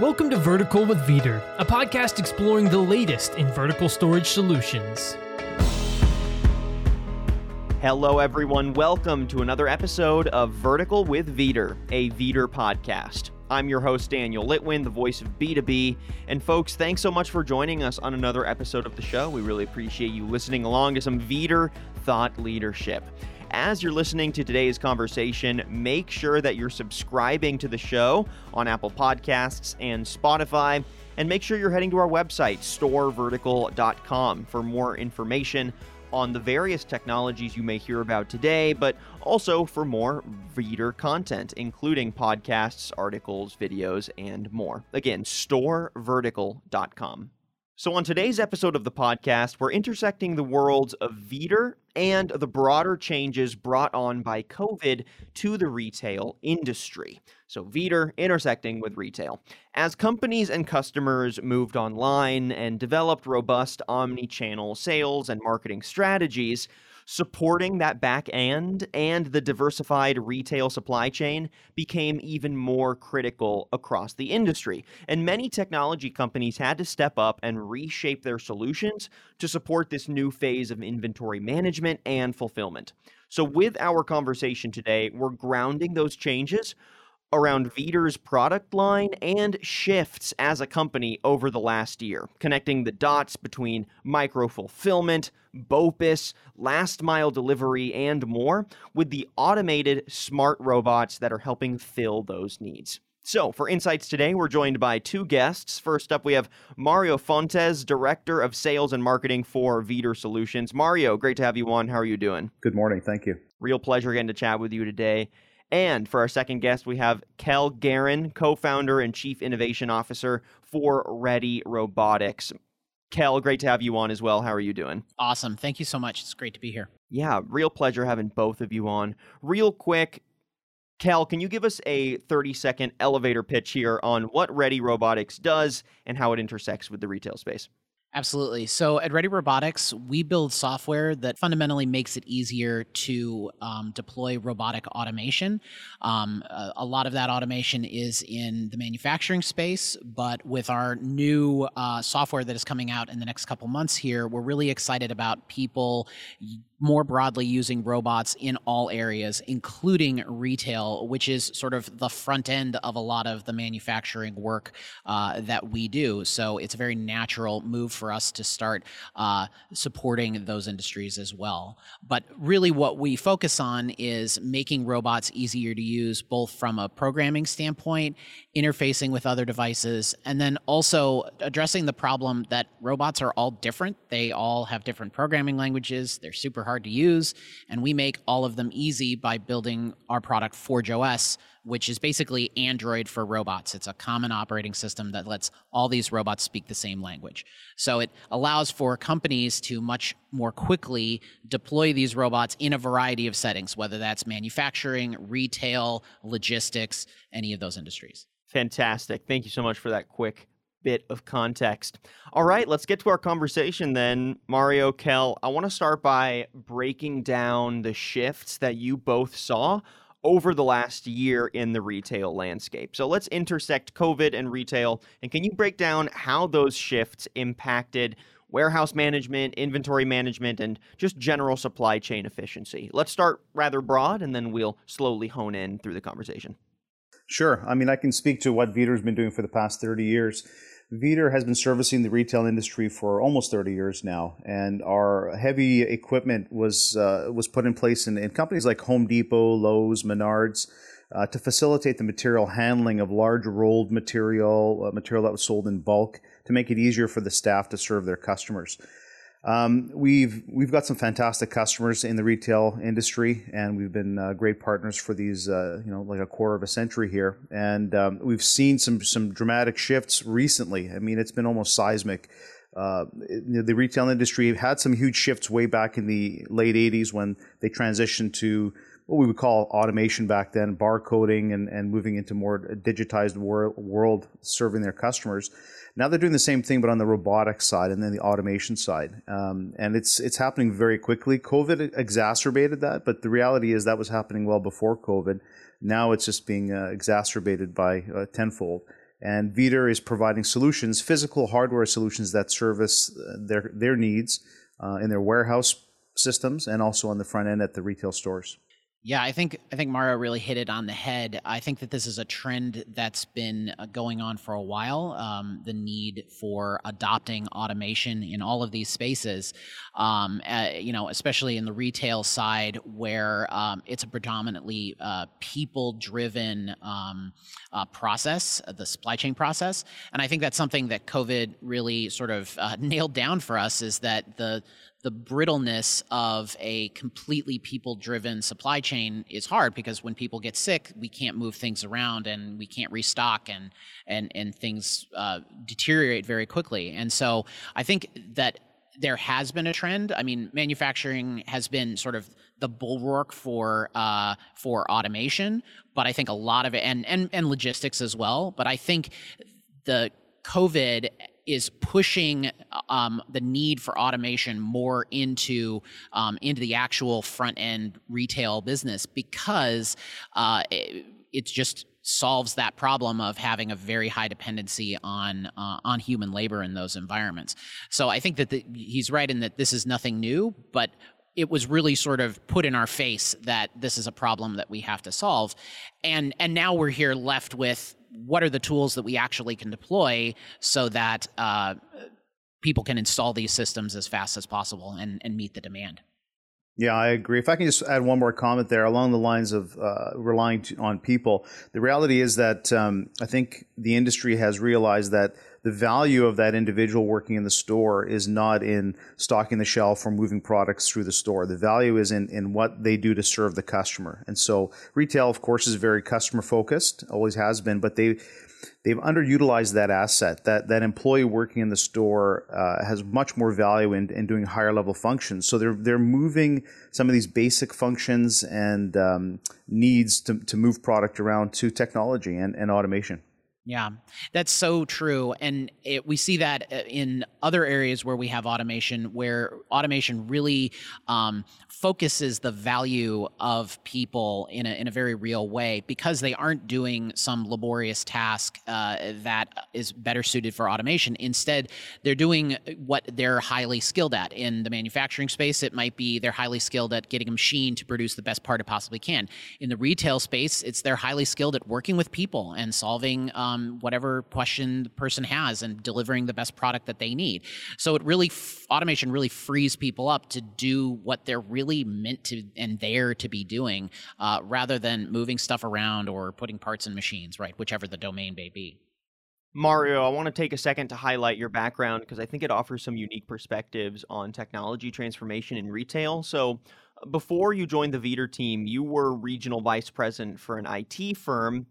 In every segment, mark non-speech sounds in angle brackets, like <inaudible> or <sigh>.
Welcome to Vertical with Vidir, a podcast exploring the latest in vertical storage solutions. Hello, everyone. Welcome to another episode of Vertical with Vidir, a Vidir podcast. I'm your host, Daniel Litwin, the voice of B2B. And folks, thanks so much for joining us on another episode of the show. We really appreciate you listening along to some Vidir thought leadership. As you're listening to today's conversation, make sure that you're subscribing to the show on Apple Podcasts and Spotify. And make sure you're heading to our website, storevertical.com, for more information on the various technologies you may hear about today, but also for more Vidir content, including podcasts, articles, videos, and more. Again, storevertical.com. So, on today's episode of the podcast, we're intersecting the worlds of Vidir and the broader changes brought on by COVID to the retail industry. So, Vidir intersecting with retail. As companies and customers moved online and developed robust omni channel sales and marketing strategies, supporting that back end and the diversified retail supply chain became even more critical across the industry. And many technology companies had to step up and reshape their solutions to support this new phase of inventory management and fulfillment. So, with our conversation today, we're grounding those changes around Vidir's product line and shifts as a company over the last year, connecting the dots between micro fulfillment, BOPIS, last mile delivery, and more with the automated smart robots that are helping fill those needs. So, for insights today, we're joined by two guests. First up, we have Mario Fontes, Director of Sales and Marketing for Vidir Solutions. Mario, great to have you on. How are you doing? Good morning. Thank you. Real pleasure getting to chat with you today. And for our second guest, we have Kel Guerin, co founder and chief innovation officer for Ready Robotics. Kel, great to have you on as well. How are you doing? Awesome. Thank you so much. It's great to be here. Yeah, real pleasure having both of you on. Real quick, Kel, can you give us a 30 second elevator pitch here on what Ready Robotics does and how it intersects with the retail space? Absolutely. So at Ready Robotics, we build software that fundamentally makes it easier to um, deploy robotic automation. Um, a, a, lot of that automation is in the manufacturing space, but with our new uh, software that is coming out in the next couple months here, we're really excited about people more broadly using robots in all areas, including retail, which is sort of the front end of a lot of the manufacturing work uh, that we do. So it's a very natural move for us to start uh, supporting those industries as well. But really, what we focus on is making robots easier to use, both from a programming standpoint, interfacing with other devices, and then also addressing the problem that robots are all different. They all have different programming languages, they're super hard to use, and we make all of them easy by building our product Forge OS, which is basically Android for robots. It's a common operating system that lets all these robots speak the same language. So it allows for companies to much more quickly deploy these robots in a variety of settings, whether that's manufacturing, retail, logistics, any of those industries. Fantastic. Thank you so much for that quick bit of context. All right, let's get to our conversation then. Mario, Kel, I want to start by breaking down the shifts that you both saw over the last year in the retail landscape. So let's intersect COVID and retail. And can you break down how those shifts impacted warehouse management, inventory management, and just general supply chain efficiency? Let's start rather broad and then we'll slowly hone in through the conversation. Sure. I mean, I can speak to what Vidir's been doing for the past 30 years. Vidir has been servicing the retail industry for almost 30 years now, and our heavy equipment was uh, was put in place in, in, companies like Home Depot, Lowe's, Menards. Uh, to facilitate the material handling of large rolled material, uh, material that was sold in bulk, to make it easier for the staff to serve their customers. Um, we've we've got some fantastic customers in the retail industry, and we've been uh, great partners for these, uh, you know, like a quarter of a century here. And um, we've seen some some dramatic shifts recently. I mean, it's been almost seismic. Uh, the retail industry had some huge shifts way back in the late '80s when they transitioned to what we would call automation back then, barcoding, and and moving into more digitized wor- world serving their customers. Now they're doing the same thing, but on the robotics side and then the automation side, um, and it's it's happening very quickly. COVID exacerbated that, but the reality is that was happening well before COVID. Now it's just being uh, exacerbated by uh, tenfold. And Vidir is providing solutions, physical hardware solutions that service uh, their, their needs uh, in their warehouse systems and also on the front end at the retail stores. Yeah, I think I think Mario really hit it on the head. I think that this is a trend that's been uh, going on for a while. Um, the need for adopting automation in all of these spaces, um, uh, you know, especially in the retail side, where um, it's a predominantly uh, people-driven um, uh, process, the supply chain process. And I think that's something that COVID really sort of uh, <laughs> nailed down for us is that the the brittleness of a completely people driven supply chain is hard because when people get sick we can't move things around and we can't restock and and and things uh, deteriorate very quickly. And so i think that there has been a trend. I mean manufacturing has been sort of the bulwark for uh, for automation but i think a lot of it and and, and logistics as well. But i think the covid is pushing um, the need for automation more into um, into the actual front end retail business because uh, it, just solves that problem of having a very high dependency on uh, on human labor in those environments. So I think that the, he's right in that this is nothing new, but it was really sort of put in our face that this is a problem that we have to solve and and now we're here left with what are the tools that we actually can deploy so that uh, people can install these systems as fast as possible and, and meet the demand. Yeah, I agree. If I can just add one more comment there along the lines of uh, relying on people, the reality is that um, I think the industry has realized that the value of that individual working in the store is not in stocking the shelf or moving products through the store. The value is in, in what they do to serve the customer. And so retail, of course, is very customer focused, always has been, but they they've underutilized that asset. That that employee working in the store uh, has much more value in, in doing higher level functions. So they're they're moving some of these basic functions and um, needs to, to move product around to technology and, and automation. Yeah, that's so true. And it, we see that uh, in other areas where we have automation, where automation really um, focuses the value of people in a, in a very real way because they aren't doing some laborious task uh, that is better suited for automation. Instead, they're doing what they're highly skilled at. In the manufacturing space, it might be they're highly skilled at getting a machine to produce the best part it possibly can. In the retail space, it's they're highly skilled at working with people and solving. Um, um, whatever question the person has and delivering the best product that they need. So it really automation really frees people up to do what they're really meant to and there to be doing, uh, rather than moving stuff around or putting parts in machines, right? Whichever the domain may be. Mario, I want to take a second to highlight your background because I think it offers some unique perspectives on technology transformation in retail. So, before you joined the Vidir team, you were regional vice president for an IT firm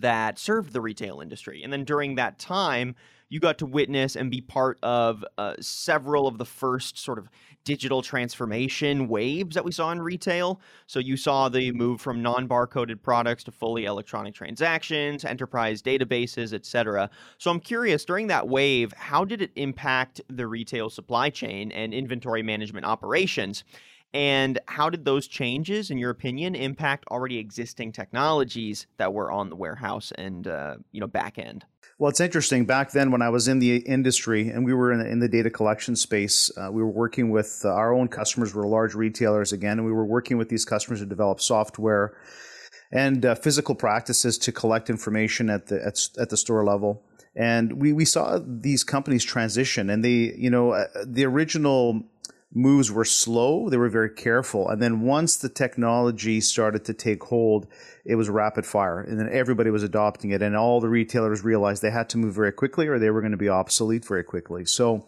that served the retail industry. And then during that time, you got to witness and be part of uh, several of the first sort of digital transformation waves that we saw in retail. So you saw the move from non-barcoded products to fully electronic transactions, enterprise databases, etc. So I'm curious, during that wave, how did it impact the retail supply chain and inventory management operations? And how did those changes, in your opinion, impact already existing technologies that were on the warehouse and uh, you know back end? Well, it's interesting. Back then, when I was in the industry and we were in the, in the data collection space, uh, we were working with uh, our own customers. Were large retailers again, and we were working with these customers to develop software and uh, physical practices to collect information at the at, at the store level. And we, we saw these companies transition, and they, you know, uh, the original moves were slow. They were very careful. And then once the technology started to take hold, it was rapid fire. And then everybody was adopting it. And all the retailers realized they had to move very quickly or they were going to be obsolete very quickly. So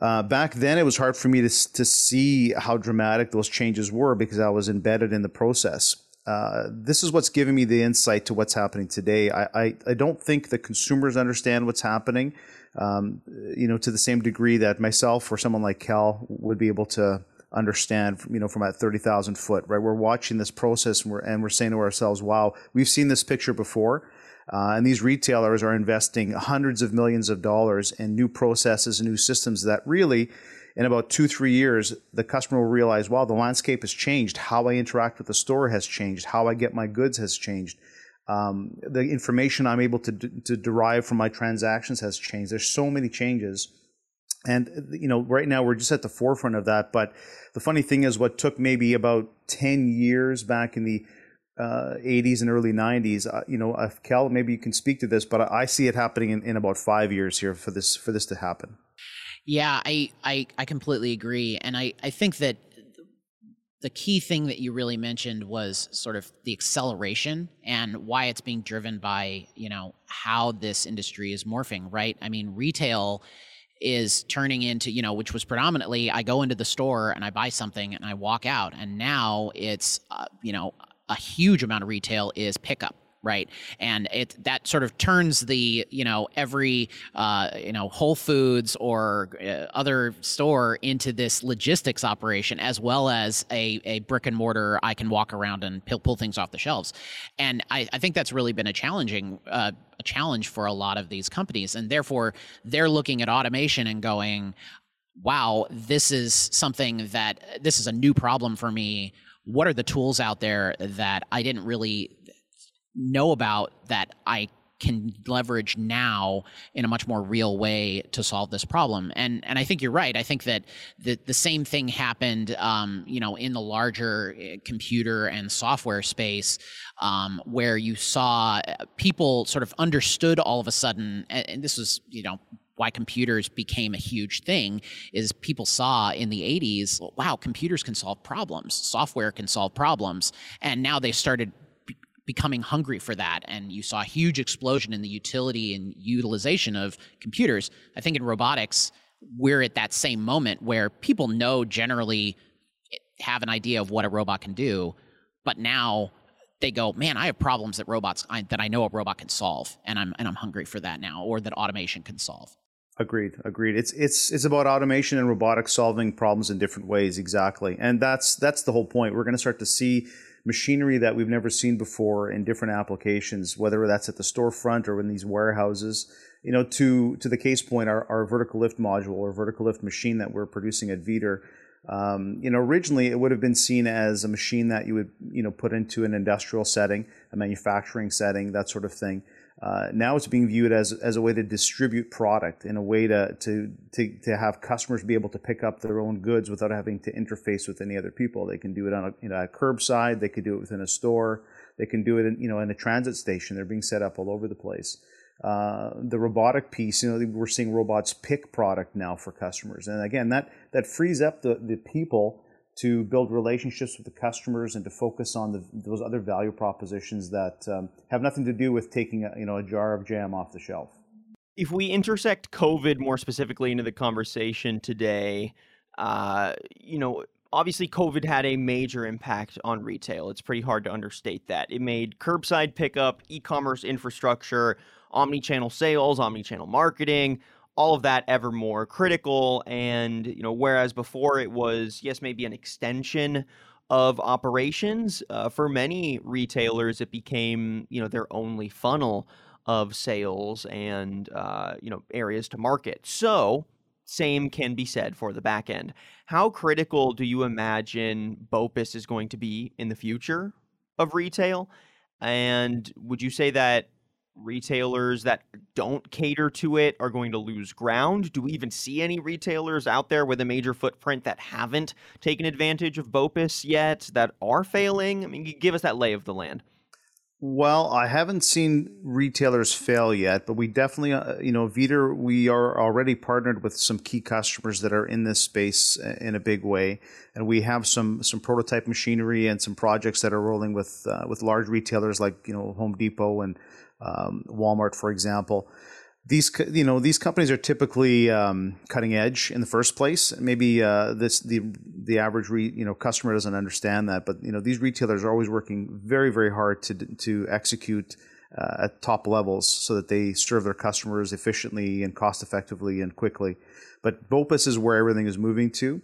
uh, back then, it was hard for me to, to see how dramatic those changes were because I was embedded in the process. Uh, this is what's giving me the insight to what's happening today. I, I, I don't think the consumers understand what's happening um, you know, to the same degree that myself or someone like Kel would be able to understand, you know, from at 30,000 foot, right? We're watching this process and we're, and we're saying to ourselves, wow, we've seen this picture before. Uh, and these retailers are investing hundreds of millions of dollars in new processes and new systems that really, in about two, three years, the customer will realize, wow, the landscape has changed. How I interact with the store has changed. How I get my goods has changed. Um, the information I'm able to, d- to derive from my transactions has changed. There's so many changes. And, you know, right now we're just at the forefront of that. But the funny thing is, what took maybe about 10 years back in the uh, 80s and early 90s, uh, you know, uh, Kel, maybe you can speak to this, but I see it happening in, in about five years here for this for this to happen. Yeah, I, I, I completely agree. And I, I think that the key thing that you really mentioned was sort of the acceleration and why it's being driven by, you know, how this industry is morphing, right? I mean, retail is turning into, you know, which was predominantly I go into the store and I buy something and I walk out. And now it's, uh, you know, a huge amount of retail is pickup right? And it that sort of turns the you know every uh, you know whole foods or uh, other store into this logistics operation as well as a, a brick and mortar i can walk around and pull, pull things off the shelves. And I, I think that's really been a challenging uh, a challenge for a lot of these companies. And therefore they're looking at automation and going wow this is something that this is a new problem for me. What are the tools out there that I didn't really know about that I can leverage now in a much more real way to solve this problem. And and I think you're right. I think that the the same thing happened, um, you know, in the larger eh, computer and software space, um, where you saw uh, people sort of understood all of a sudden, and this was you know why computers became a huge thing is people saw in the 80s wow computers can solve problems software can solve problems and now they started becoming hungry for that and you saw a huge explosion in the utility and utilization of computers i think in robotics we're at that same moment where people know generally eh, have an idea of what a robot can do but now they go man i have problems that robots I, that i know a robot can solve and i'm and i'm hungry for that now or that automation can solve Agreed. Agreed. It's it's it's about automation and robotics solving problems in different ways. Exactly, and that's that's the whole point. We're going to start to see machinery that we've never seen before in different applications, whether that's at the storefront or in these warehouses. You know, to to the case point, our, our vertical lift module or vertical lift machine that we're producing at Vidir, um, you know, originally it would have been seen as a machine that you would you know put into an industrial setting, a manufacturing setting, that sort of thing. Uh, now it's being viewed as, as a way to distribute product in a way to, to, to, to have customers be able to pick up their own goods without having to interface with any other people. They can do it on a, you know, a curbside. They could do it within a store. They can do it in, you know, in a transit station. They're being set up all over the place. Uh, the robotic piece, you know, we're seeing robots pick product now for customers. And again, that, that frees up the, the people to build relationships with the customers and to focus on the, those other value propositions that um, have nothing to do with taking a, you know a jar of jam off the shelf. If we intersect COVID more specifically into the conversation today, uh, you know, obviously COVID had a major impact on retail. It's pretty hard to understate that. It made curbside pickup, e-commerce infrastructure, omni-channel sales, omni-channel marketing, all of that ever more critical. And, you know, whereas before it was, yes, maybe an extension of operations, uh, for many retailers, it became, you know, their only funnel of sales and, uh, you know, areas to market. So, same can be said for the back end. How critical do you imagine BOPIS is going to be in the future of retail? And would you say that retailers that don't cater to it are going to lose ground? Do we even see any retailers out there with a major footprint that haven't taken advantage of BOPIS yet, that are failing? I mean, give us that lay of the land. Well, I haven't seen retailers fail yet, but we definitely, uh, you know, Vidir, we are already partnered with some key customers that are in this space uh, in a big way, and we have some some prototype machinery and some projects that are rolling with uh, with large retailers like you know Home Depot and um, Walmart, for example. These you know these companies are typically um, cutting edge in the first place. Maybe uh, this the the average re, you know customer doesn't understand that, but you know these retailers are always working very very hard to to execute uh, at top levels so that they serve their customers efficiently and cost effectively and quickly. But BOPIS is where everything is moving to,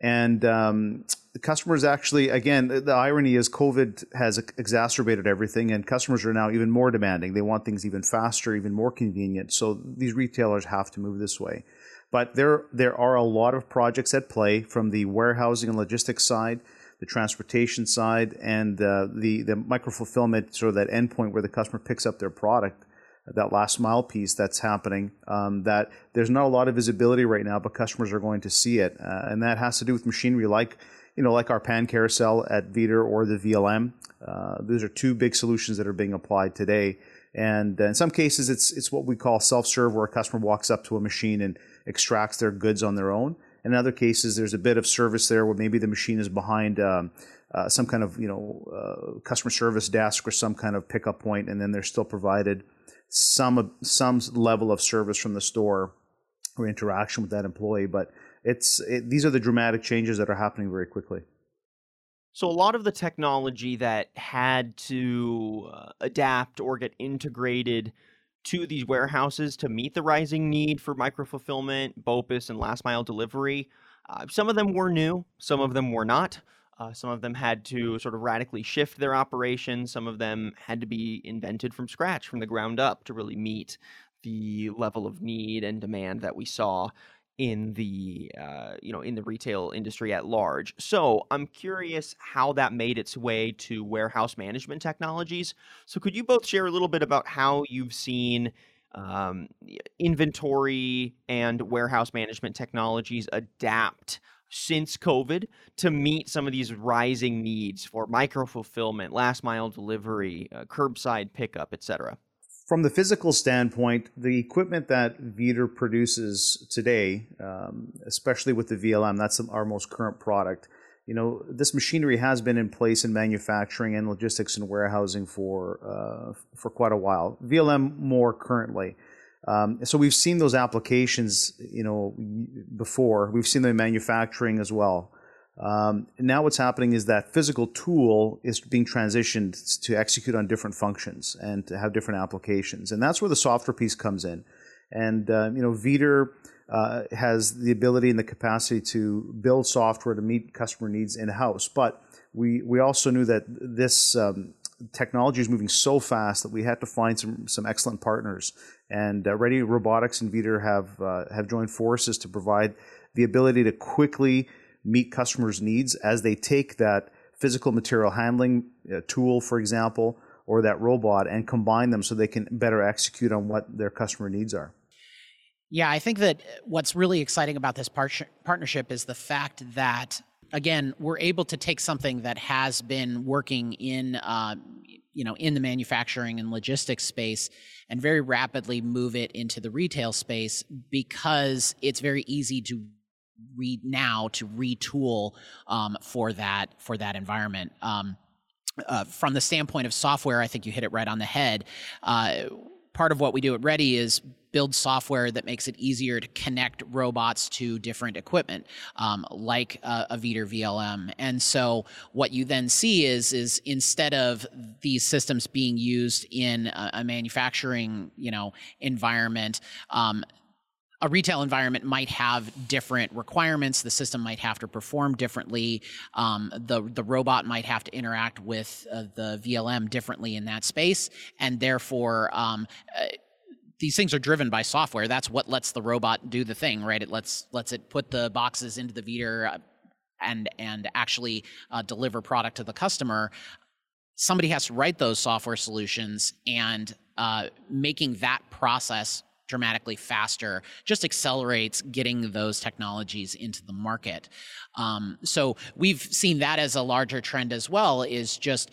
and um, the customers actually, again, the, the irony is COVID has exacerbated everything, and customers are now even more demanding. They want things even faster, even more convenient. So these retailers have to move this way. But there, there are a lot of projects at play from the warehousing and logistics side. the transportation side, and uh, the the micro fulfillment, sort of that endpoint where the customer picks up their product, that last mile piece that's happening. Um, that there's not a lot of visibility right now, but customers are going to see it, uh, and that has to do with machinery like you know like our pan carousel at Vidir or the VLM. Uh, those are two big solutions that are being applied today. And in some cases, it's it's what we call self-serve, where a customer walks up to a machine and extracts their goods on their own. In other cases, there's a bit of service there where maybe the machine is behind um, uh, some kind of you know uh, customer service desk or some kind of pickup point, and then they're still provided some some level of service from the store or interaction with that employee. But it's it, these are the dramatic changes that are happening very quickly. So a lot of the technology that had to uh, adapt or get integrated to these warehouses to meet the rising need for micro fulfillment, BOPIS, and last mile delivery, uh, some of them were new, some of them were not. Uh, some of them had to sort of radically shift their operations. Some of them had to be invented from scratch, from the ground up, to really meet the level of need and demand that we saw in the uh, you know in the retail industry at large. So I'm curious how that made its way to warehouse management technologies. So could you both share a little bit about how you've seen um, inventory and warehouse management technologies adapt since COVID to meet some of these rising needs for micro fulfillment, last mile delivery, uh, curbside pickup, etc. From the physical standpoint, the equipment that Vidir produces today, um, especially with the VLM, that's our most current product. You know, this machinery has been in place in manufacturing and logistics and warehousing for uh, for quite a while. VLM more currently. Um, so we've seen those applications, you know, before. We've seen them in manufacturing as well. Um, now what's happening is that physical tool is being transitioned to execute on different functions and to have different applications, and that's where the software piece comes in. And uh, you know, Vidir uh, has the ability and the capacity to build software to meet customer needs in house, but we we also knew that this um, technology is moving so fast that we had to find some some excellent partners. And uh, Ready Robotics and Vidir have uh, have joined forces to provide the ability to quickly meet customers' needs as they take that physical material handling uh, tool, for example, or that robot and combine them so they can better execute on what their customer needs are. Yeah, I think that what's really exciting about this par- partnership is the fact that again we're able to take something that has been working in uh, you know in the manufacturing and logistics space and very rapidly move it into the retail space because it's very easy to read now to retool um, for that for that environment. Um, uh, from the standpoint of software, I think you hit it right on the head. Uh, part of what we do at Ready is build software that makes it easier to connect robots to different equipment, um, like uh, a Vidir VLM. And so what you then see is is instead of these systems being used in a, a manufacturing you know environment. Um, a retail environment might have different requirements. The system might have to perform differently. Um, the the robot might have to interact with uh, the VLM differently in that space, and therefore. Um, uh, these things are driven by software. That's what lets the robot do the thing, right? It lets lets it put the boxes into the Vidir uh, and and actually uh, deliver product to the customer. Somebody has to write those software solutions, and uh, making that process dramatically faster just accelerates getting those technologies into the market. Um, so we've seen that as a larger trend as well is just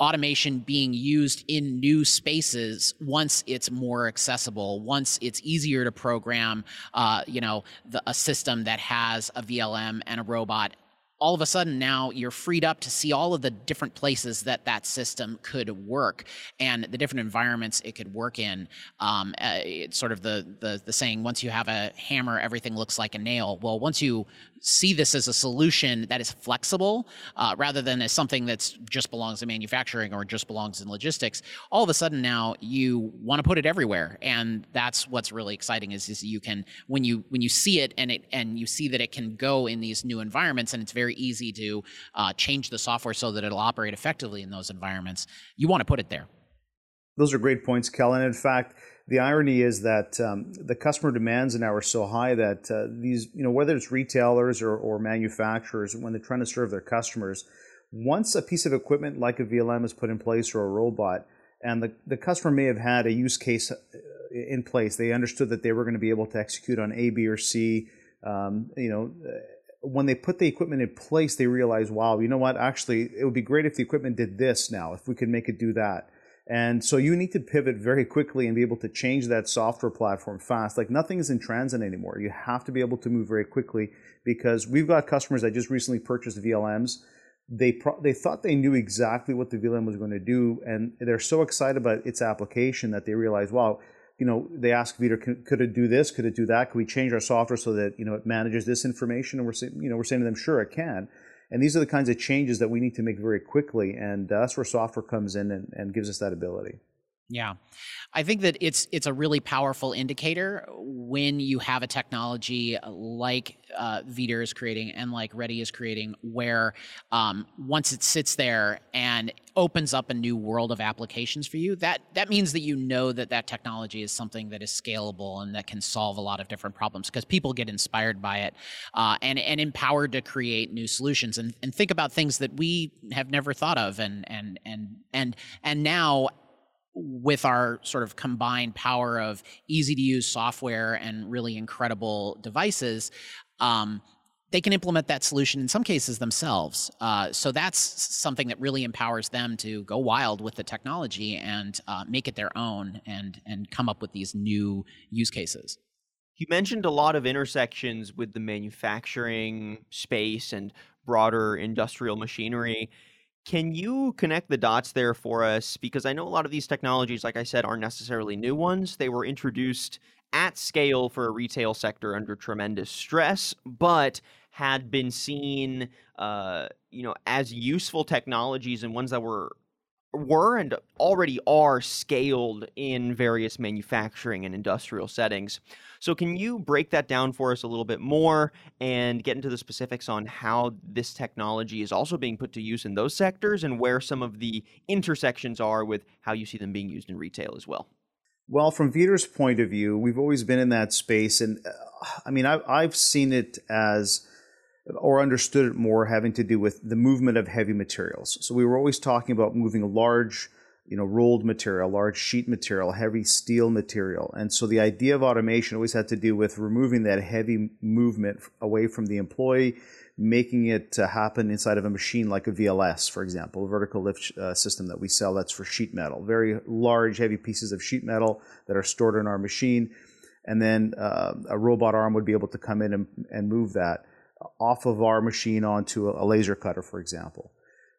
automation being used in new spaces once it's more accessible once it's easier to program uh, you know the, a system that has a vlm and a robot all of a sudden now you're freed up to see all of the different places that that system could work and the different environments it could work in. Um, uh, it's sort of the, the the saying: once you have a hammer, everything looks like a nail. Well, once you see this as a solution that is flexible uh, rather than as something that's just belongs in manufacturing or just belongs in logistics all of a sudden now you want to put it everywhere. And that's what's really exciting is, is you can when you when you see it and it and you see that it can go in these new environments and it's very easy to uh, change the software so that it'll operate effectively in those environments you want to put it there. Those are great points kellen. In fact the irony is that um, the customer demands now are so high that uh, these, you know, whether it's retailers or, or manufacturers, when they're trying to serve their customers, once a piece of equipment like a VLM is put in place or a robot, and the, the customer may have had a use case uh, in place, they understood that they were going to be able to execute on A, B, or C. Um, you know, uh, when they put the equipment in place, they realize, wow, you know what? Actually, it would be great if the equipment did this now, if we could make it do that. And so you need to pivot very quickly and be able to change that software platform fast. Like nothing is in transit anymore. You have to be able to move very quickly because we've got customers that just recently purchased VLMs. They pro- they thought they knew exactly what the VLM was going to do, and they're so excited about its application that they realize, wow, you know, they ask Vidir, could it do this? Could it do that? Could we change our software so that you know it manages this information? And we're saying, you know, we're saying to them, sure, it can. And these are the kinds of changes that we need to make very quickly. And that's where software comes in and, and gives us that ability. Yeah. I think that it's it's a really powerful indicator when you have a technology like uh, is creating and like Ready is creating, where um, once it sits there and opens up a new world of applications for you, that that means that you know that that technology is something that is scalable and that can solve a lot of different problems because people get inspired by it uh, and and empowered to create new solutions and, and think about things that we have never thought of and and and and and now with our sort of combined power of easy to use software and really incredible devices, um, they can implement that solution in some cases themselves. Uh, so that's something that really empowers them to go wild with the technology and uh, make it their own and and come up with these new use cases. You mentioned a lot of intersections with the manufacturing space and broader industrial machinery. Can you connect the dots there for us? Because I know a lot of these technologies, like I said, aren't necessarily new ones. They were introduced at scale for a retail sector under tremendous stress, but had been seen, uh, you know, as useful technologies and ones that were were and already are scaled in various manufacturing and industrial settings. So, can you break that down for us a little bit more and get into the specifics on how this technology is also being put to use in those sectors and where some of the intersections are with how you see them being used in retail as well? Well, from Vidir's point of view, we've always been in that space. And uh, I mean, I've, I've seen it as or understood it more having to do with the movement of heavy materials. So we were always talking about moving large, you know, rolled material, large sheet material, heavy steel material. And so the idea of automation always had to do with removing that heavy movement away from the employee, making it uh, happen inside of a machine like a VLS, for example, a vertical lift uh, system that we sell that's for sheet metal, very large, heavy pieces of sheet metal that are stored in our machine. And then uh, a robot arm would be able to come in and, and move that off of our machine onto a laser cutter, for example.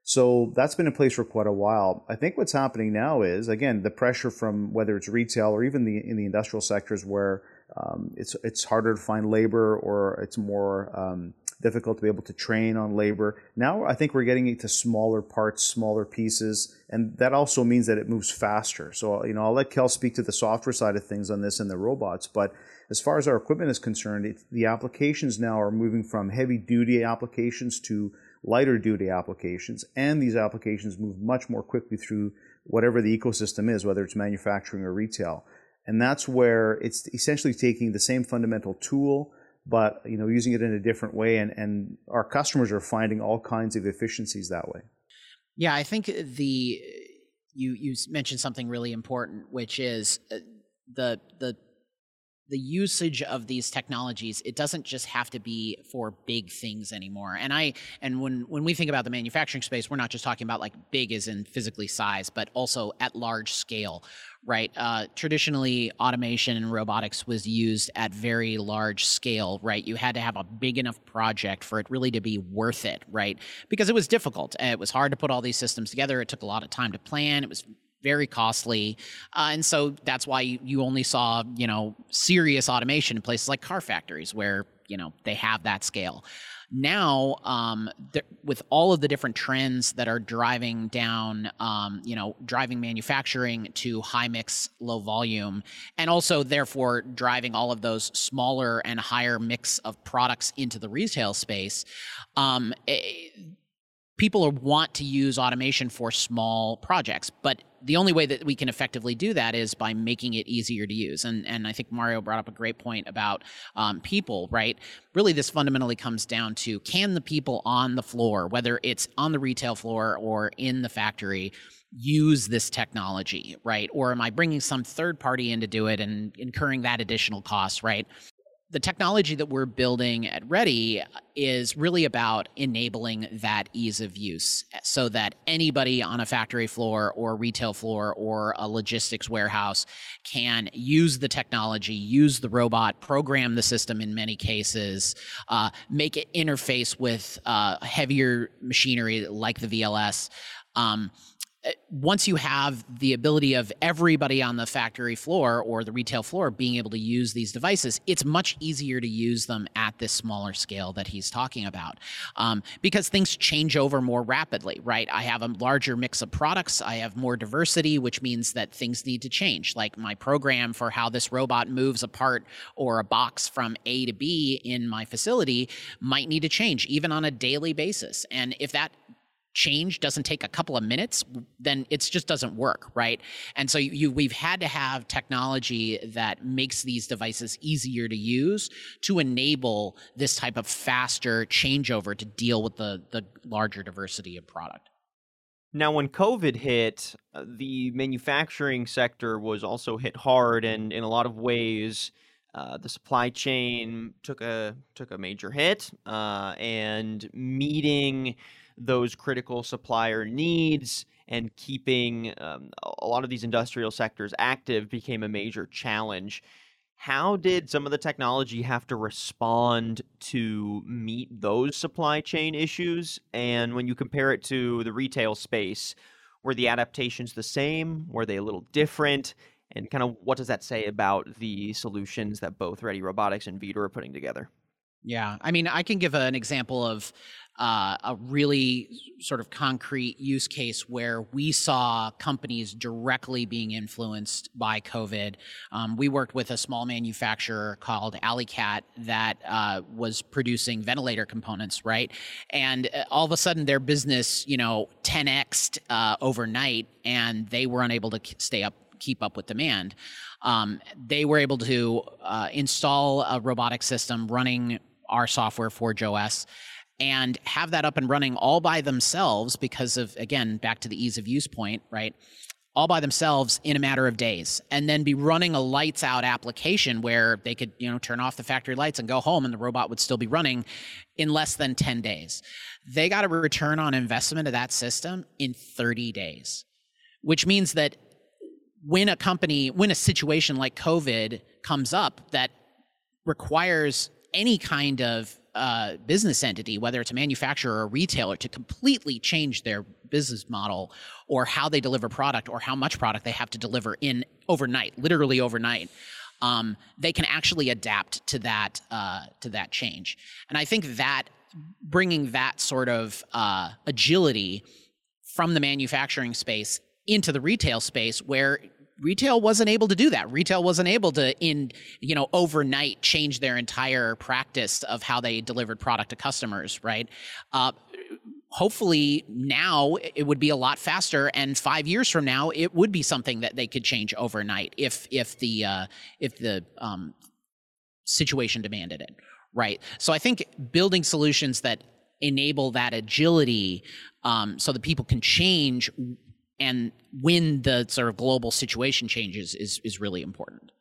So that's been in place for quite a while. I think what's happening now is again the pressure from whether it's retail or even the in the industrial sectors where um, it's it's harder to find labor or it's more um, difficult to be able to train on labor. Now I think we're getting into smaller parts, smaller pieces, and that also means that it moves faster. So you know I'll let Kel speak to the software side of things on this and the robots, but as far as our equipment is concerned, it, the applications now are moving from heavy duty applications to lighter duty applications, and these applications move much more quickly through whatever the ecosystem is, whether it's manufacturing or retail. And that's where it's essentially taking the same fundamental tool, but you know, using it in a different way, and, and our customers are finding all kinds of efficiencies that way. Yeah, I think the you you mentioned something really important, which is uh, the the the usage of these technologies it doesn't just have to be for big things anymore. And i and when when we think about the manufacturing space we're not just talking about like big as in physically size but also at large scale right? Uh, traditionally automation and robotics was used at very large scale right? You had to have a big enough project for it really to be worth it right? Because it was difficult. It was hard to put all these systems together. It took a lot of time to plan. It was very costly, uh, and so that's why you, only saw you know serious automation in places like car factories where you know they have that scale. Now, um, th- with all of the different trends that are driving down, um, you know, driving manufacturing to high mix, low volume, and also therefore driving all of those smaller and higher mix of products into the retail space, um, it, people want to use automation for small projects, but the only way that we can effectively do that is by making it easier to use. And and I think Mario brought up a great point about um, people. Right? Really, this fundamentally comes down to can the people on the floor, whether it's on the retail floor or in the factory, use this technology, right? Or am I bringing some third party in to do it and incurring that additional cost, right? The technology that we're building at Ready is really about enabling that ease of use so that anybody on a factory floor or retail floor or a logistics warehouse can use the technology, use the robot, program the system in many cases, uh, make it interface with uh, heavier machinery like the VLS. Um, once you have the ability of everybody on the factory floor or the retail floor being able to use these devices, it's much easier to use them at this smaller scale that he's talking about um, because things change over more rapidly, right? I have a larger mix of products, I have more diversity, which means that things need to change. Like my program for how this robot moves a part or a box from A to B in my facility might need to change even on a daily basis. And if that change doesn't take a couple of minutes then it just doesn't work right? And so you, you, we've had to have technology that makes these devices easier to use to enable this type of faster changeover to deal with the the larger diversity of product. Now when covid hit uh, the manufacturing sector was also hit hard and in a lot of ways uh, the supply chain took a took a major hit, uh, and meeting those critical supplier needs and keeping um, a lot of these industrial sectors active became a major challenge. How did some of the technology have to respond to meet those supply chain issues? And when you compare it to the retail space, were the adaptations the same? Were they a little different? And kind of what does that say about the solutions that both Ready Robotics and Vidir are putting together? Yeah, I mean, I can give an example of uh, a really sort of concrete use case where we saw companies directly being influenced by COVID. Um, we worked with a small manufacturer called Alicat that uh, was producing ventilator components, right? And uh, all of a sudden, their business, you know, 10x uh, overnight, and they were unable to stay up keep up with demand. Um, they were able to uh, install a robotic system running our software Forge OS and have that up and running all by themselves because of again back to the ease of use point right? All by themselves in a matter of days and then be running a lights out application where they could you know turn off the factory lights and go home and the robot would still be running in less than 10 days. They got a return on investment of that system in 30 days which means that when a company when a situation like covid comes up that requires any kind of uh, business entity, whether it's a manufacturer or a retailer, to completely change their business model or how they deliver product or how much product they have to deliver in overnight, literally overnight. Um, they can actually adapt to that uh, to that change, and I think that bringing that sort of uh, agility from the manufacturing space into the retail space, where retail wasn't able to do that. Retail wasn't able to in you know overnight change their entire practice of how they delivered product to customers. Right. Uh, hopefully now it would be a lot faster and five years from now it would be something that they could change overnight if if the uh, if the um, situation demanded it right so i think building solutions that enable that agility um, so that people can change and when the sort of global situation changes is is really important.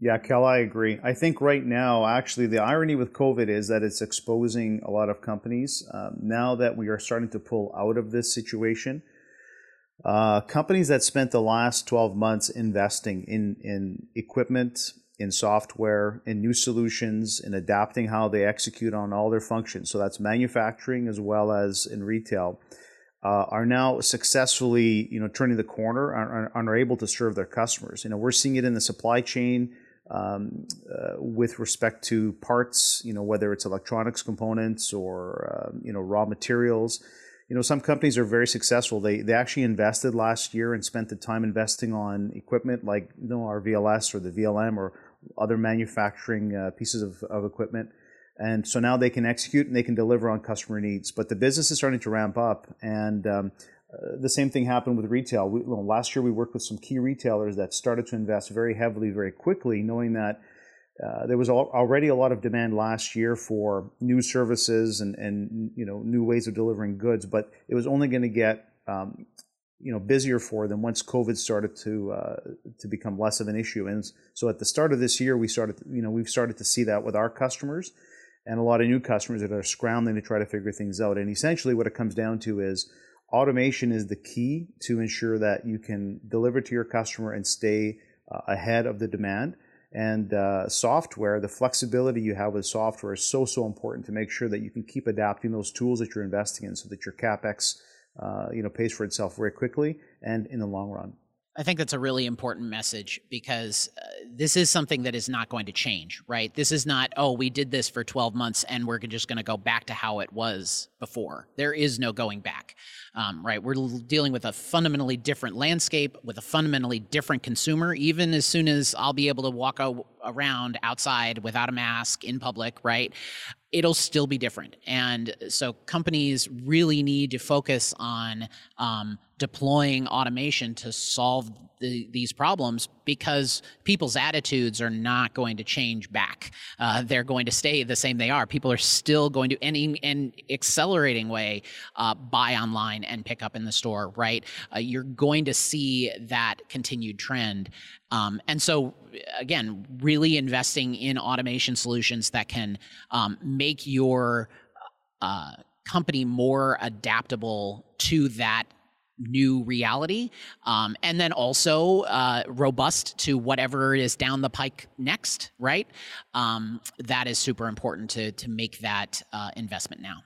Yeah, Kel, I agree. I think right now, actually, the irony with COVID is that it's exposing a lot of companies. Um, now that we are starting to pull out of this situation, uh, companies that spent the last 12 months investing in, in equipment, in software, in new solutions, in adapting how they execute on all their functions. So that's manufacturing as well as in retail uh, are now successfully, you know, turning the corner and are, are, able to serve their customers. You know, we're seeing it in the supply chain um, uh, with respect to parts. You know, whether it's electronics components or uh, you know raw materials. You know, some companies are very successful. They they actually invested last year and spent the time investing on equipment like you know our VLS or the VLM or other manufacturing uh, pieces of, of equipment And so now they can execute and they can deliver on customer needs. But the business is starting to ramp up. And um, uh, the same thing happened with retail. We, well, last year we worked with some key retailers that started to invest very heavily, very quickly, knowing that uh, there was already a lot of demand last year for new services and, and you know new ways of delivering goods, but it was only going to get um, you know busier for them once COVID started to uh, to become less of an issue. And so at the start of this year, we started you know we've started to see that with our customers and a lot of new customers that are scrambling to try to figure things out. And essentially, what it comes down to is automation is the key to ensure that you can deliver to your customer and stay uh, ahead of the demand. And uh, software, the flexibility you have with software is so, so important to make sure that you can keep adapting those tools that you're investing in so that your CapEx uh, you know, pays for itself very quickly and in the long run. I think that's a really important message because uh, this is something that is not going to change, right? This is not, oh, we did this for 12 months and we're just going to go back to how it was before. There is no going back, um, right? We're dealing with a fundamentally different landscape with a fundamentally different consumer. Even as soon as I'll be able to walk around outside without a mask in public, right? it'll still be different. And so companies really need to focus on um, deploying automation to solve the, these problems because people's attitudes are not going to change back. Uh, they're going to stay the same they are. People are still going to, and in an accelerating way, uh, buy online and pick up in the store, right? Uh, you're going to see that continued trend. Um, and so, again, really investing in automation solutions that can um, make your uh, company more adaptable to that new reality um, and then also uh, robust to whatever is down the pike next right? Um, that is super important to to make that uh, investment now.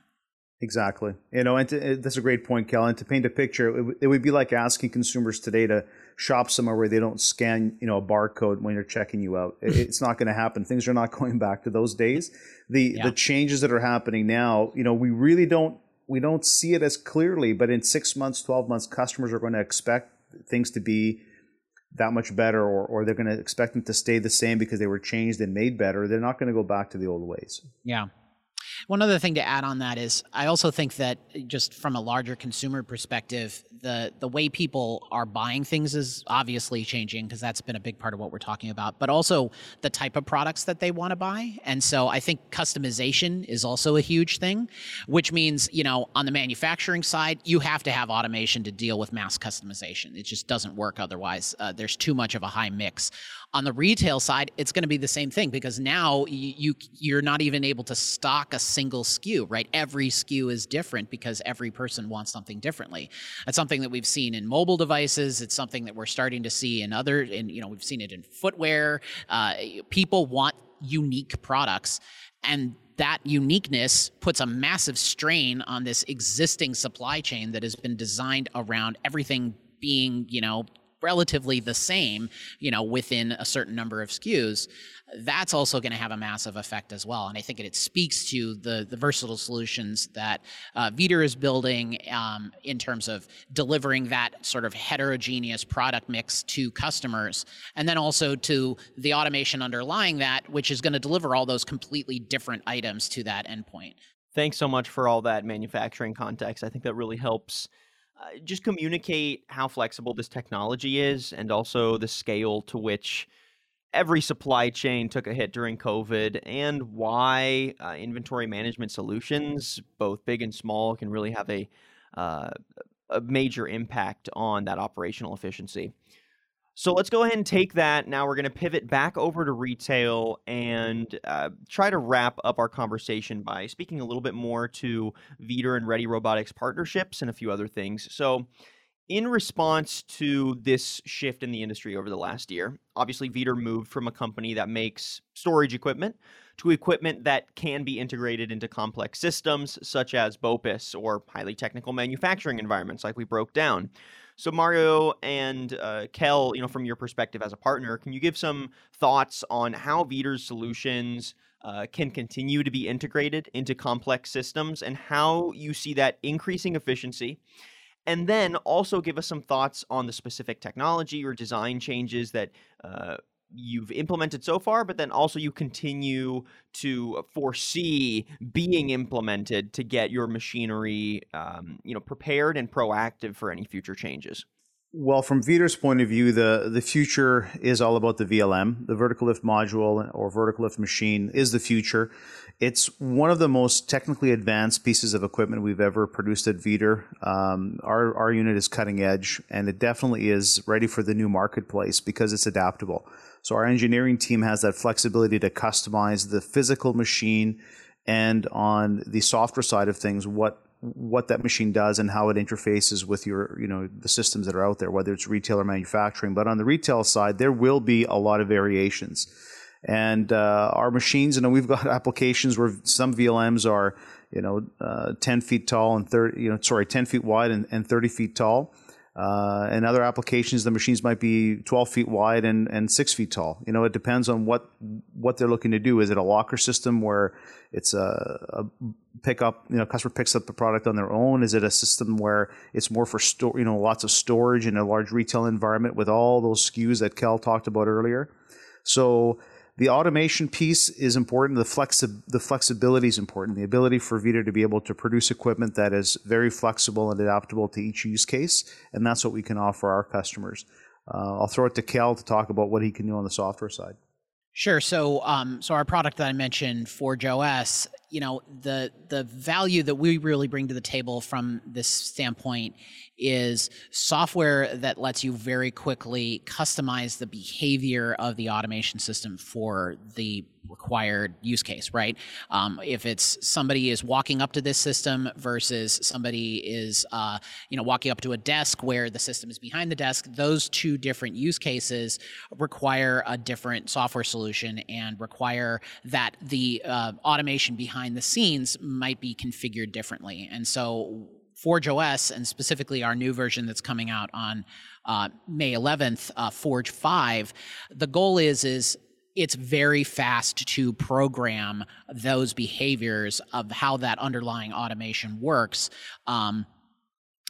Exactly. You know and to, that's a great point Kel and to paint a picture it, it would be like asking consumers today to shop somewhere where they don't scan, you know, a barcode when they're checking you out. it's not going to happen. Things are not <laughs> going back to those days. The yeah. the changes that are happening now, you know, we really don't we don't see it as clearly, but in 6 months, 12 months customers are going to expect things to be that much better or, or they're going to expect them to stay the same because they were changed and made better. They're not going to go back to the old ways. Yeah. One other thing to add on that is I also think that just from a larger consumer perspective, the the way people are buying things is obviously changing because that's been a big part of what we're talking about, but also the type of products that they want to buy. And so I think customization is also a huge thing, which means, you know, on the manufacturing side, you have to have automation to deal with mass customization. It just doesn't work otherwise. Uh, there's too much of a high mix. On the retail side, it's going to be the same thing because now you, you you're not even able to stock a single SKU, right? Every SKU is different because every person wants something differently. That's something that we've seen in mobile devices. It's something that we're starting to see in other, and you know, we've seen it in footwear. Uh, people want unique products, and that uniqueness puts a massive strain on this existing supply chain that has been designed around everything being, you know, relatively the same, you know, within a certain number of SKUs, that's also going to have a massive effect as well. And I think it speaks to the the versatile solutions that uh, Vidir is building um, in terms of delivering that sort of heterogeneous product mix to customers, and then also to the automation underlying that, which is going to deliver all those completely different items to that endpoint. Thanks so much for all that manufacturing context. I think that really helps uh, just communicate how flexible this technology is and also the scale to which every supply chain took a hit during COVID and why uh, inventory management solutions, both big and small, can really have a, uh, a major impact on that operational efficiency. So let's go ahead and take that. Now we're going to pivot back over to retail and uh, try to wrap up our conversation by speaking a little bit more to Vidir and Ready Robotics partnerships and a few other things. So, in response to this shift in the industry over the last year, obviously Vidir moved from a company that makes storage equipment to equipment that can be integrated into complex systems such as BOPIS or highly technical manufacturing environments like we broke down. So Mario and uh, Kel, you know, from your perspective as a partner, can you give some thoughts on how Vidir's solutions uh, can continue to be integrated into complex systems and how you see that increasing efficiency? And then also give us some thoughts on the specific technology or design changes that uh, you've implemented so far, but then also you continue to foresee being implemented to get your machinery, um, you know, prepared and proactive for any future changes? Well, from Vidir's point of view, the, the future is all about the VLM. The vertical lift module or vertical lift machine is the future. It's one of the most technically advanced pieces of equipment we've ever produced at Vidir. Um, our, our unit is cutting edge and it definitely is ready for the new marketplace because it's adaptable. So our engineering team has that flexibility to customize the physical machine and on the software side of things, what what that machine does and how it interfaces with your, you know, the systems that are out there, whether it's retail or manufacturing. But on the retail side, there will be a lot of variations. And uh, our machines, you know, we've got <laughs> applications where some VLMs are, you know, uh, 10 feet tall and 30, you know, sorry, 10 feet wide and, and 30 feet tall. Uh, and other applications, the machines might be 12 feet wide and, and six feet tall. You know, it depends on what what they're looking to do. Is it a locker system where it's a, a pickup, you know, customer picks up the product on their own? Is it a system where it's more for store, you know, lots of storage in a large retail environment with all those SKUs that Kel talked about earlier? So the automation piece is important. The flexi- the flexibility is important. The ability for Vidir to be able to produce equipment that is very flexible and adaptable to each use case, and that's what we can offer our customers. Uh, I'll throw it to Kel to talk about what he can do on the software side. Sure. So, um, so our product that I mentioned, Forge OS, you know, the the value that we really bring to the table from this standpoint is software that lets you very quickly customize the behavior of the automation system for the required use case, right? Um, if it's somebody is walking up to this system versus somebody is, uh, you know, walking up to a desk where the system is behind the desk, those two different use cases require a different software solution and require that the uh, automation behind the scenes might be configured differently. And so Forge OS, and specifically our new version that's coming out on uh, May 11th, uh, Forge 5, the goal is is it's very fast to program those behaviors of how that underlying automation works. Um,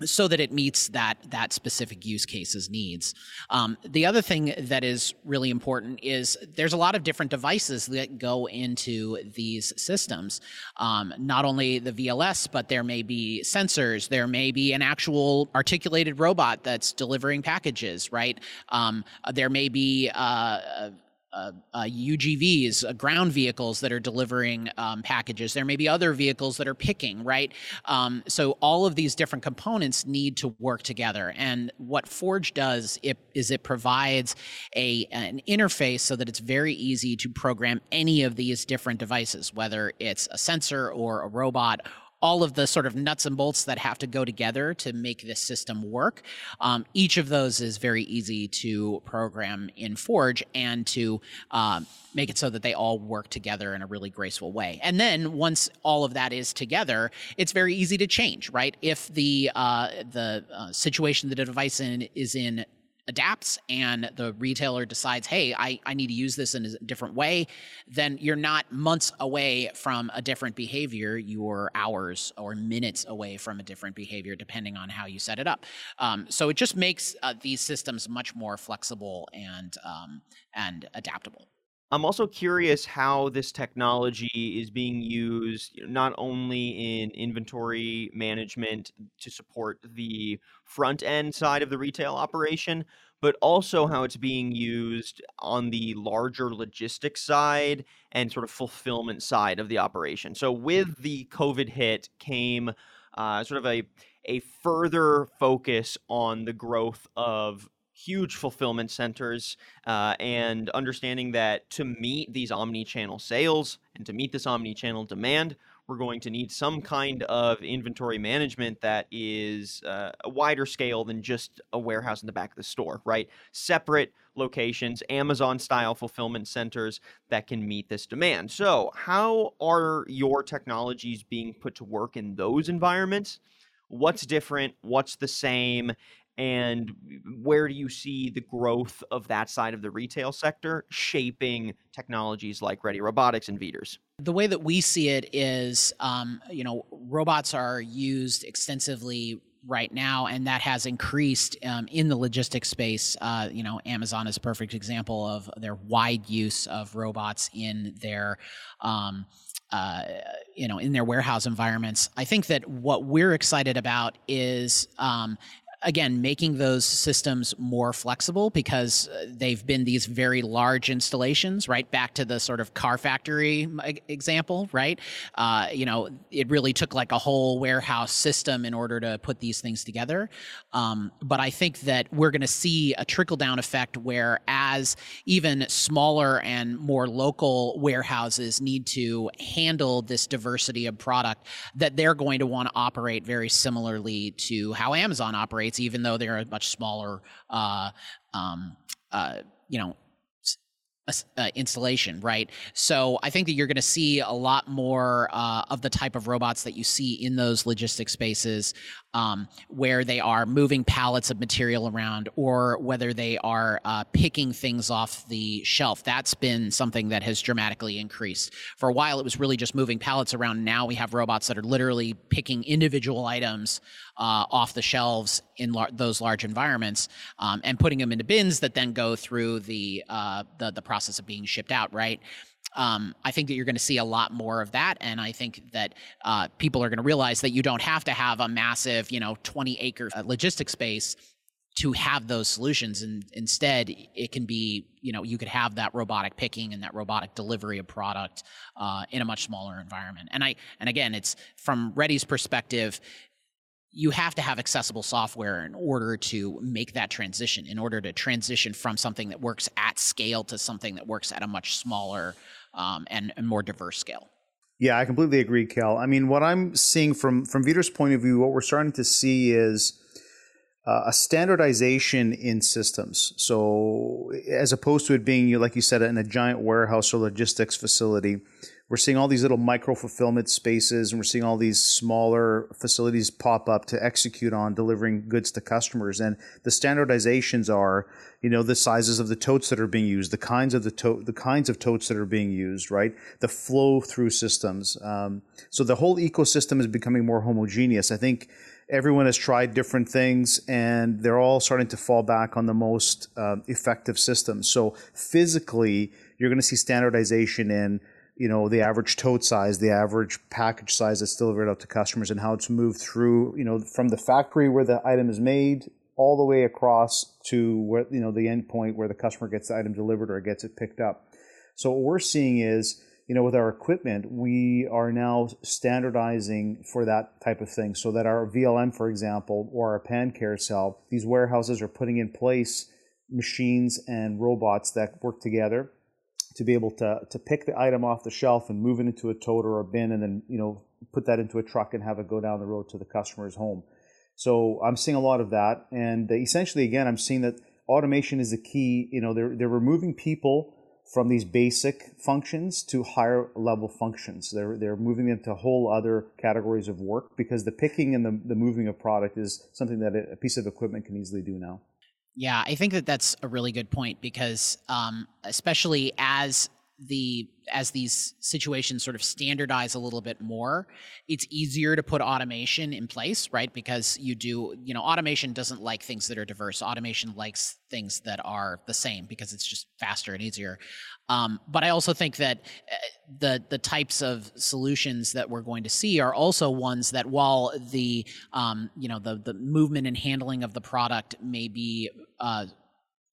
so that it meets that that specific use case's needs. Um, the other thing that is really important is there's a lot of different devices that go into these systems. Um, not only the VLS, but there may be sensors. There may be an actual articulated robot that's delivering packages. Right. Um, there may be uh, uh, uh, UGVs, uh, ground vehicles that are delivering um, packages. There may be other vehicles that are picking, right? Um, so all of these different components need to work together. And what Forge does it, is it provides a an interface so that it's very easy to program any of these different devices, whether it's a sensor or a robot all of the sort of nuts and bolts that have to go together to make this system work. Um, each of those is very easy to program in Forge and to uh, make it so that they all work together in a really graceful way. And then once all of that is together, it's very easy to change, right? If the uh, the uh, situation that a device in is in adapts and the retailer decides, hey, I, I need to use this in a different way, then you're not months away from a different behavior. You're hours or minutes away from a different behavior, depending on how you set it up. Um, so it just makes uh, these systems much more flexible and um, and adaptable. I'm also curious how this technology is being used not only in inventory management to support the front end side of the retail operation, but also how it's being used on the larger logistics side and sort of fulfillment side of the operation. So with the COVID hit came uh, sort of a a further focus on the growth of huge fulfillment centers uh, and understanding that to meet these omni-channel sales and to meet this omni-channel demand we're going to need some kind of inventory management that is uh, a wider scale than just a warehouse in the back of the store right? Separate locations amazon style fulfillment centers that can meet this demand. So how are your technologies being put to work in those environments? What's different? What's the same and where do you see the growth of that side of the retail sector shaping technologies like Ready Robotics and Vidir's? The way that we see it is, um, you know, robots are used extensively right now, and that has increased um, in the logistics space. Uh, you know, Amazon is a perfect example of their wide use of robots in their. Um, uh, you know, in their warehouse environments. I think that what we're excited about is um, again making those systems more flexible because uh, they've been these very large installations right? Back to the sort of car factory example right? Uh, you know it really took like a whole warehouse system in order to put these things together. Um, but i think that we're going to see a trickle down effect where as even smaller and more local warehouses need to handle this diversity of product that they're going to want to operate very similarly to how amazon operates even though they're a much smaller, uh, um, uh, you know, uh, installation, right? So I think that you're going to see a lot more uh, of the type of robots that you see in those logistics spaces, um, where they are moving pallets of material around, or whether they are uh, picking things off the shelf. That's been something that has dramatically increased. For a while, it was really just moving pallets around. Now we have robots that are literally picking individual items uh, off the shelves in lar- those large environments um, and putting them into bins that then go through the uh, the, the process of being shipped out. Right. Um, I think that you're going to see a lot more of that, and I think that uh, people are going to realize that you don't have to have a massive, you know, 20 acre uh, logistics space to have those solutions and instead it can be you know you could have that robotic picking and that robotic delivery of product uh, in a much smaller environment. And i and again it's from Ready's perspective you have to have accessible software in order to make that transition, in order to transition from something that works at scale to something that works at a much smaller um, and, and more diverse scale. Yeah, I completely agree, Kel. I mean, what I'm seeing from from Vidir's point of view, what we're starting to see is uh, a standardization in systems. So, as opposed to it being, like you said, in a giant warehouse or logistics facility, we're seeing all these little micro fulfillment spaces and we're seeing all these smaller facilities pop up to execute on delivering goods to customers. And the standardizations are you know the sizes of the totes that are being used the kinds of the tote the kinds of totes that are being used right? The flow through systems. Um, so the whole ecosystem is becoming more homogeneous. I think everyone has tried different things and they're all starting to fall back on the most uh, effective systems. So physically you're going to see standardization in you know the average tote size, the average package size that's delivered out to customers, and how it's moved through you know from the factory where the item is made all the way across to where you know the end point where the customer gets the item delivered or gets it picked up. So what we're seeing is you know with our equipment we are now standardizing for that type of thing so that our VLM for example or our pan carousel these warehouses are putting in place machines and robots that work together to be able to to pick the item off the shelf and move it into a tote or a bin and then you know put that into a truck and have it go down the road to the customer's home. So I'm seeing a lot of that, and essentially again I'm seeing that automation is the key. You know they're they're removing people from these basic functions to higher level functions. They're they're moving them to whole other categories of work because the picking and the, the moving of product is something that a piece of equipment can easily do now. Yeah, I think that that's a really good point because, um, especially as the as these situations sort of standardize a little bit more, it's easier to put automation in place, right? Because you do, you know, automation doesn't like things that are diverse. Automation likes things that are the same because it's just faster and easier. Um, but I also think that uh, the the types of solutions that we're going to see are also ones that, while the um, you know the the movement and handling of the product may be uh,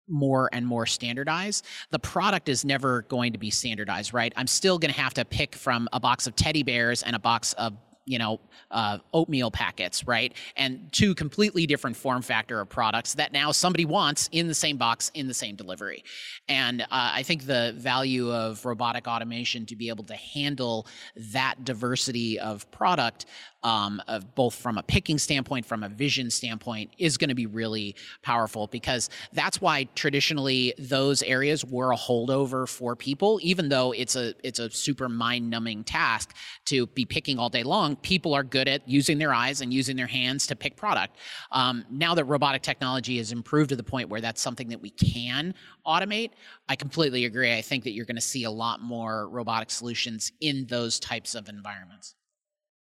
more and more standardized. The product is never going to be standardized, right? I'm still going to have to pick from a box of teddy bears and a box of you know uh, oatmeal packets right and two completely different form factor of products that now somebody wants in the same box in the same delivery and uh, i think the value of robotic automation to be able to handle that diversity of product um, of both from a picking standpoint, from a vision standpoint, is going to be really powerful because that's why traditionally those areas were a holdover for people, even though it's a it's a super mind numbing task to be picking all day long. People are good at using their eyes and using their hands to pick product. Um, now that robotic technology has improved to the point where that's something that we can automate, I completely agree. I think that you're going to see a lot more robotic solutions in those types of environments.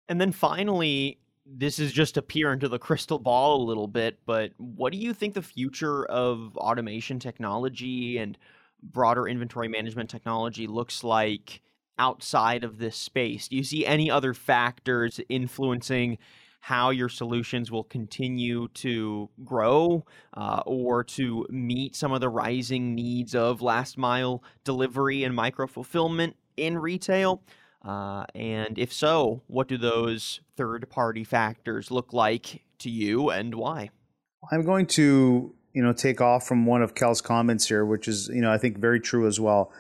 And then finally, this is just to peer into the crystal ball a little bit, but what do you think the future of automation technology and broader inventory management technology looks like outside of this space? Do you see any other factors influencing how your solutions will continue to grow uh, or to meet some of the rising needs of last mile delivery and micro fulfillment in retail? Uh, and if so, what do those third party factors look like to you and why? I'm going to, you know, take off from one of Kel's comments here, which is, you know, I think very true as well.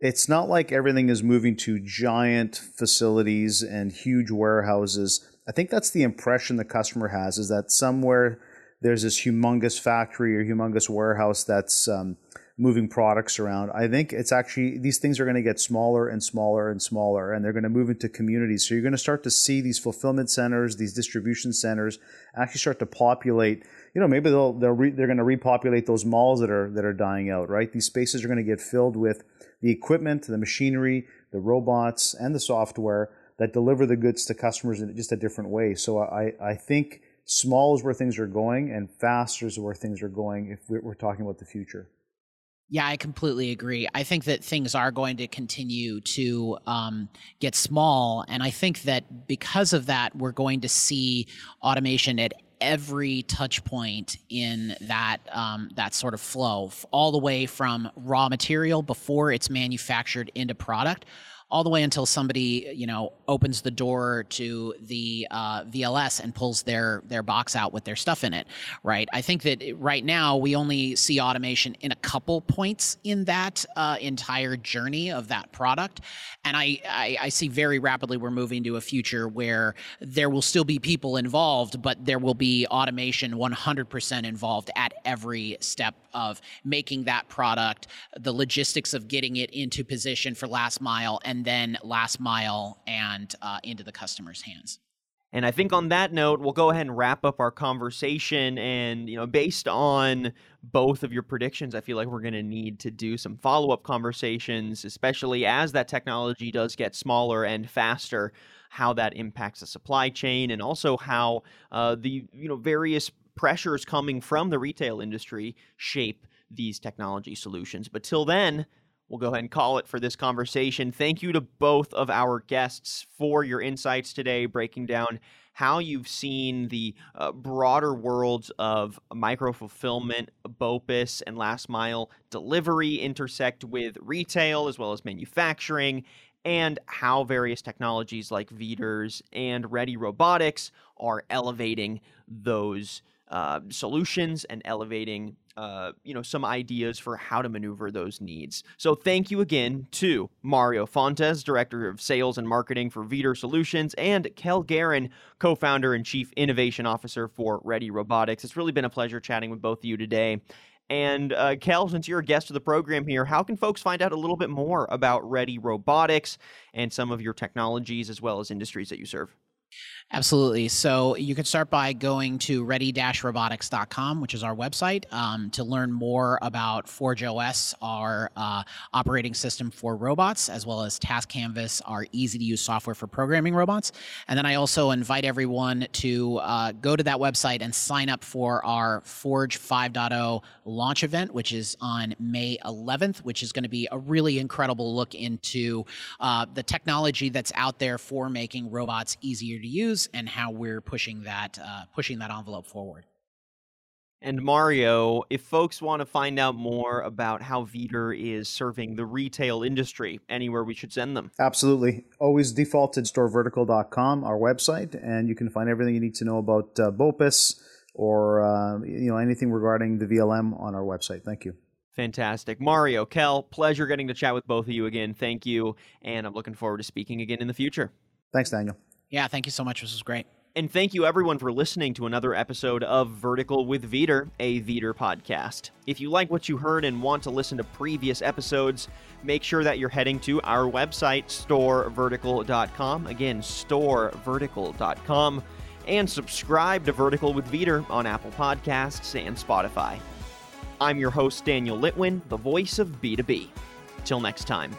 It's not like everything is moving to giant facilities and huge warehouses. I think that's the impression the customer has is that somewhere there's this humongous factory or humongous warehouse that's um, moving products around. I think it's actually these things are going to get smaller and smaller and smaller, and they're going to move into communities. So you're going to start to see these fulfillment centers, these distribution centers, actually start to populate. You know, maybe they'll they'll re, they're going to repopulate those malls that are that are dying out. Right, these spaces are going to get filled with the equipment, the machinery, the robots, and the software that deliver the goods to customers in just a different way. So I I think small is where things are going, and faster is where things are going if we're talking about the future. Yeah, I completely agree. I think that things are going to continue to um, get small. And I think that because of that, we're going to see automation at every touch point in that um, that sort of flow, all the way from raw material before it's manufactured into product all the way until somebody you know opens the door to the uh, VLS and pulls their their box out with their stuff in it. Right. I think that right now we only see automation in a couple points in that uh, entire journey of that product, and I, I I see very rapidly we're moving to a future where there will still be people involved, but there will be automation 100% involved at every step of making that product, the logistics of getting it into position for last mile, and then last mile and uh, into the customer's hands. And I think on that note, we'll go ahead and wrap up our conversation. And, you know, based on both of your predictions, I feel like we're going to need to do some follow up conversations, especially as that technology does get smaller and faster, how that impacts the supply chain and also how uh, the, you know, various pressures coming from the retail industry shape these technology solutions. But till then, we'll go ahead and call it for this conversation. Thank you to both of our guests for your insights today, breaking down how you've seen the uh, broader worlds of micro fulfillment, BOPIS, and last mile delivery intersect with retail as well as manufacturing, and how various technologies like Vidir's and Ready Robotics are elevating those uh, solutions and elevating uh, you know some ideas for how to maneuver those needs. So thank you again to Mario Fontes, Director of Sales and Marketing for Vidir Solutions, and Kel Guerin, Co-founder and Chief Innovation Officer for Ready Robotics. It's really been a pleasure chatting with both of you today. And uh, Kel, since you're a guest of the program here, how can folks find out a little bit more about Ready Robotics and some of your technologies as well as industries that you serve? Absolutely. So you can start by going to ready-robotics.com, which is our website, um, to learn more about Forge OS, our uh, operating system for robots, as well as Task Canvas, our easy-to-use software for programming robots. And then I also invite everyone to uh, go to that website and sign up for our Forge 5.0 launch event, which is on May 11th, which is going to be a really incredible look into uh, the technology that's out there for making robots easier to use and how we're pushing that uh, pushing that envelope forward. And Mario, if folks want to find out more about how Vidir is serving the retail industry, anywhere we should send them? Absolutely. Always default to storevertical.com, our website, and you can find everything you need to know about uh, BOPIS or uh, you know anything regarding the VLM on our website. Thank you. Fantastic. Mario, Kel, pleasure getting to chat with both of you again. Thank you. And I'm looking forward to speaking again in the future. Thanks, Daniel. Yeah, thank you so much. This was great. And thank you everyone for listening to another episode of Vertical with Vidir, a Vidir podcast. If you like what you heard and want to listen to previous episodes, make sure that you're heading to our website, storevertical.com. Again, storevertical.com. And subscribe to Vertical with Vidir on Apple Podcasts and Spotify. I'm your host, Daniel Litwin, the voice of B2B. Till next time.